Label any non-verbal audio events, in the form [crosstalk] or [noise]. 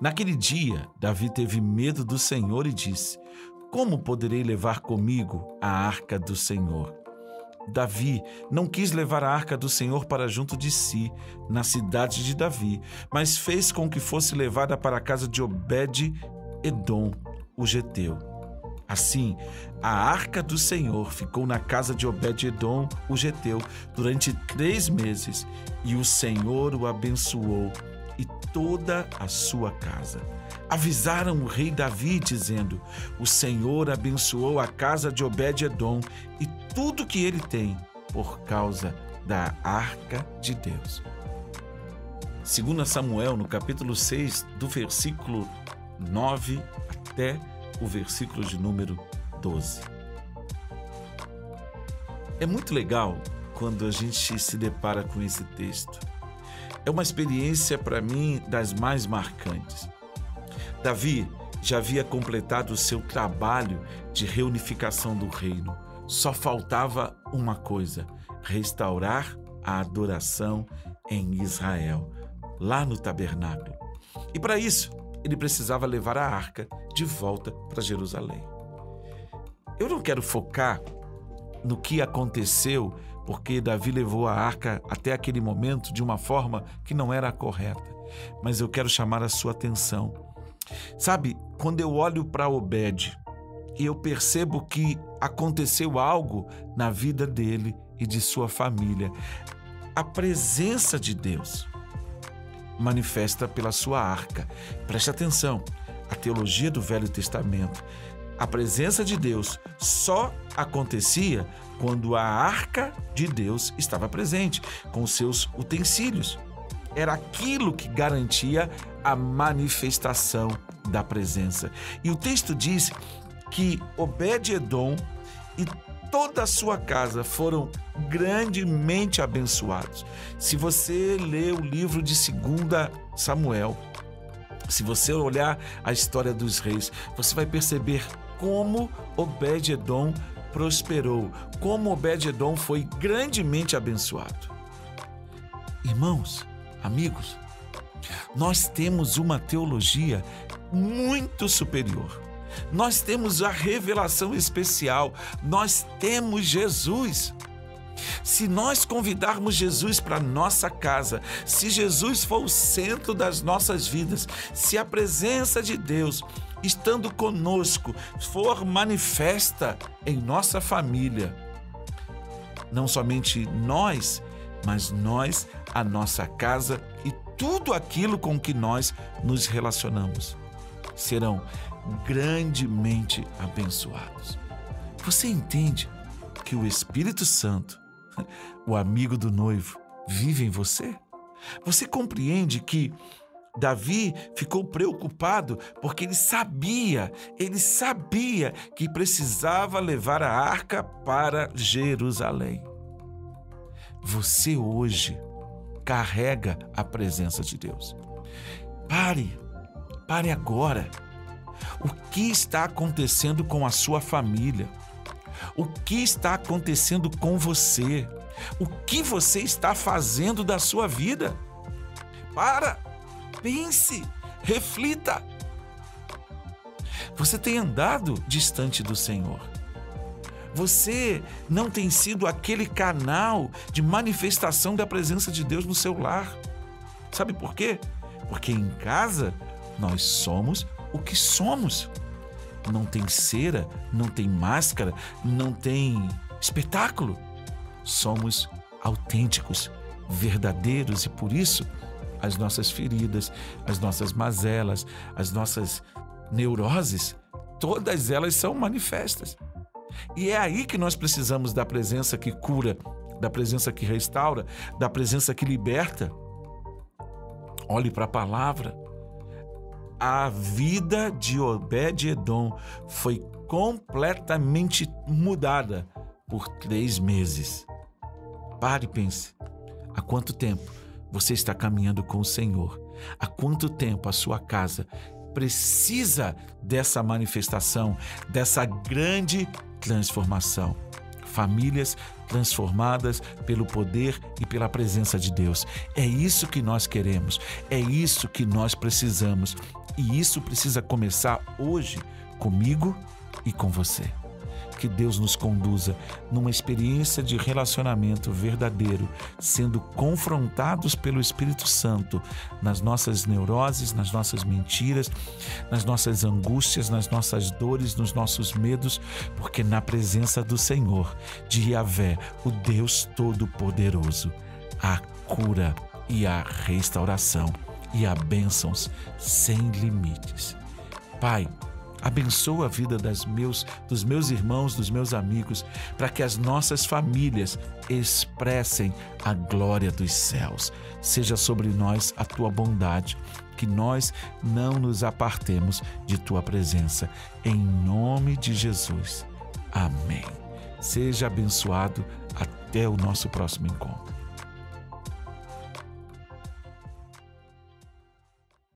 Naquele dia, Davi teve medo do Senhor e disse: Como poderei levar comigo a arca do Senhor? Davi não quis levar a arca do Senhor para junto de si, na cidade de Davi, mas fez com que fosse levada para a casa de Obed-Edom, o geteu. Assim, a arca do Senhor ficou na casa de Obed-Edom, o geteu, durante três meses, e o Senhor o abençoou e toda a sua casa. Avisaram o rei Davi, dizendo: O Senhor abençoou a casa de Obed-Edom e tudo que ele tem, por causa da arca de Deus. Segundo Samuel, no capítulo 6, do versículo 9 até o versículo de número 12. É muito legal quando a gente se depara com esse texto. É uma experiência para mim das mais marcantes. Davi já havia completado o seu trabalho de reunificação do reino. Só faltava uma coisa: restaurar a adoração em Israel, lá no tabernáculo. E para isso, ele precisava levar a arca de volta para Jerusalém. Eu não quero focar no que aconteceu, porque Davi levou a arca até aquele momento de uma forma que não era a correta, mas eu quero chamar a sua atenção. Sabe, quando eu olho para Obed e eu percebo que aconteceu algo na vida dele e de sua família, a presença de Deus manifesta pela sua arca. Preste atenção, a teologia do Velho Testamento. A presença de Deus só acontecia quando a arca de Deus estava presente, com seus utensílios. Era aquilo que garantia a manifestação da presença. E o texto diz que Obed-Edom e toda a sua casa foram grandemente abençoados. Se você ler o livro de 2 Samuel, se você olhar a história dos reis, você vai perceber como Obed-Edom prosperou, como Obed-Edom foi grandemente abençoado. Irmãos, amigos, nós temos uma teologia muito superior nós temos a revelação especial, nós temos Jesus. Se nós convidarmos Jesus para nossa casa, se Jesus for o centro das nossas vidas, se a presença de Deus estando conosco for manifesta em nossa família, não somente nós, mas nós, a nossa casa e tudo aquilo com que nós nos relacionamos serão grandemente abençoados. Você entende que o Espírito Santo, [laughs] o amigo do noivo, vive em você? Você compreende que Davi ficou preocupado porque ele sabia, ele sabia que precisava levar a arca para Jerusalém. Você hoje carrega a presença de Deus. Pare, pare agora o que está acontecendo com a sua família? O que está acontecendo com você? O que você está fazendo da sua vida? Para, pense, reflita. Você tem andado distante do Senhor. Você não tem sido aquele canal de manifestação da presença de Deus no seu lar. Sabe por quê? Porque em casa nós somos o que somos. Não tem cera, não tem máscara, não tem espetáculo. Somos autênticos, verdadeiros e por isso as nossas feridas, as nossas mazelas, as nossas neuroses, todas elas são manifestas. E é aí que nós precisamos da presença que cura, da presença que restaura, da presença que liberta. Olhe para a palavra a vida de Obed-Edom foi completamente mudada por três meses. Pare e pense: há quanto tempo você está caminhando com o Senhor? Há quanto tempo a sua casa precisa dessa manifestação, dessa grande transformação? famílias transformadas pelo poder e pela presença de Deus. É isso que nós queremos, é isso que nós precisamos. E isso precisa começar hoje comigo e com você que Deus nos conduza numa experiência de relacionamento verdadeiro, sendo confrontados pelo Espírito Santo nas nossas neuroses, nas nossas mentiras, nas nossas angústias, nas nossas dores, nos nossos medos, porque na presença do Senhor, de Yahvé, o Deus Todo-Poderoso, há cura e a restauração e há bênçãos sem limites. Pai, Abençoa a vida das meus, dos meus irmãos, dos meus amigos, para que as nossas famílias expressem a glória dos céus. Seja sobre nós a tua bondade, que nós não nos apartemos de tua presença. Em nome de Jesus. Amém. Seja abençoado. Até o nosso próximo encontro.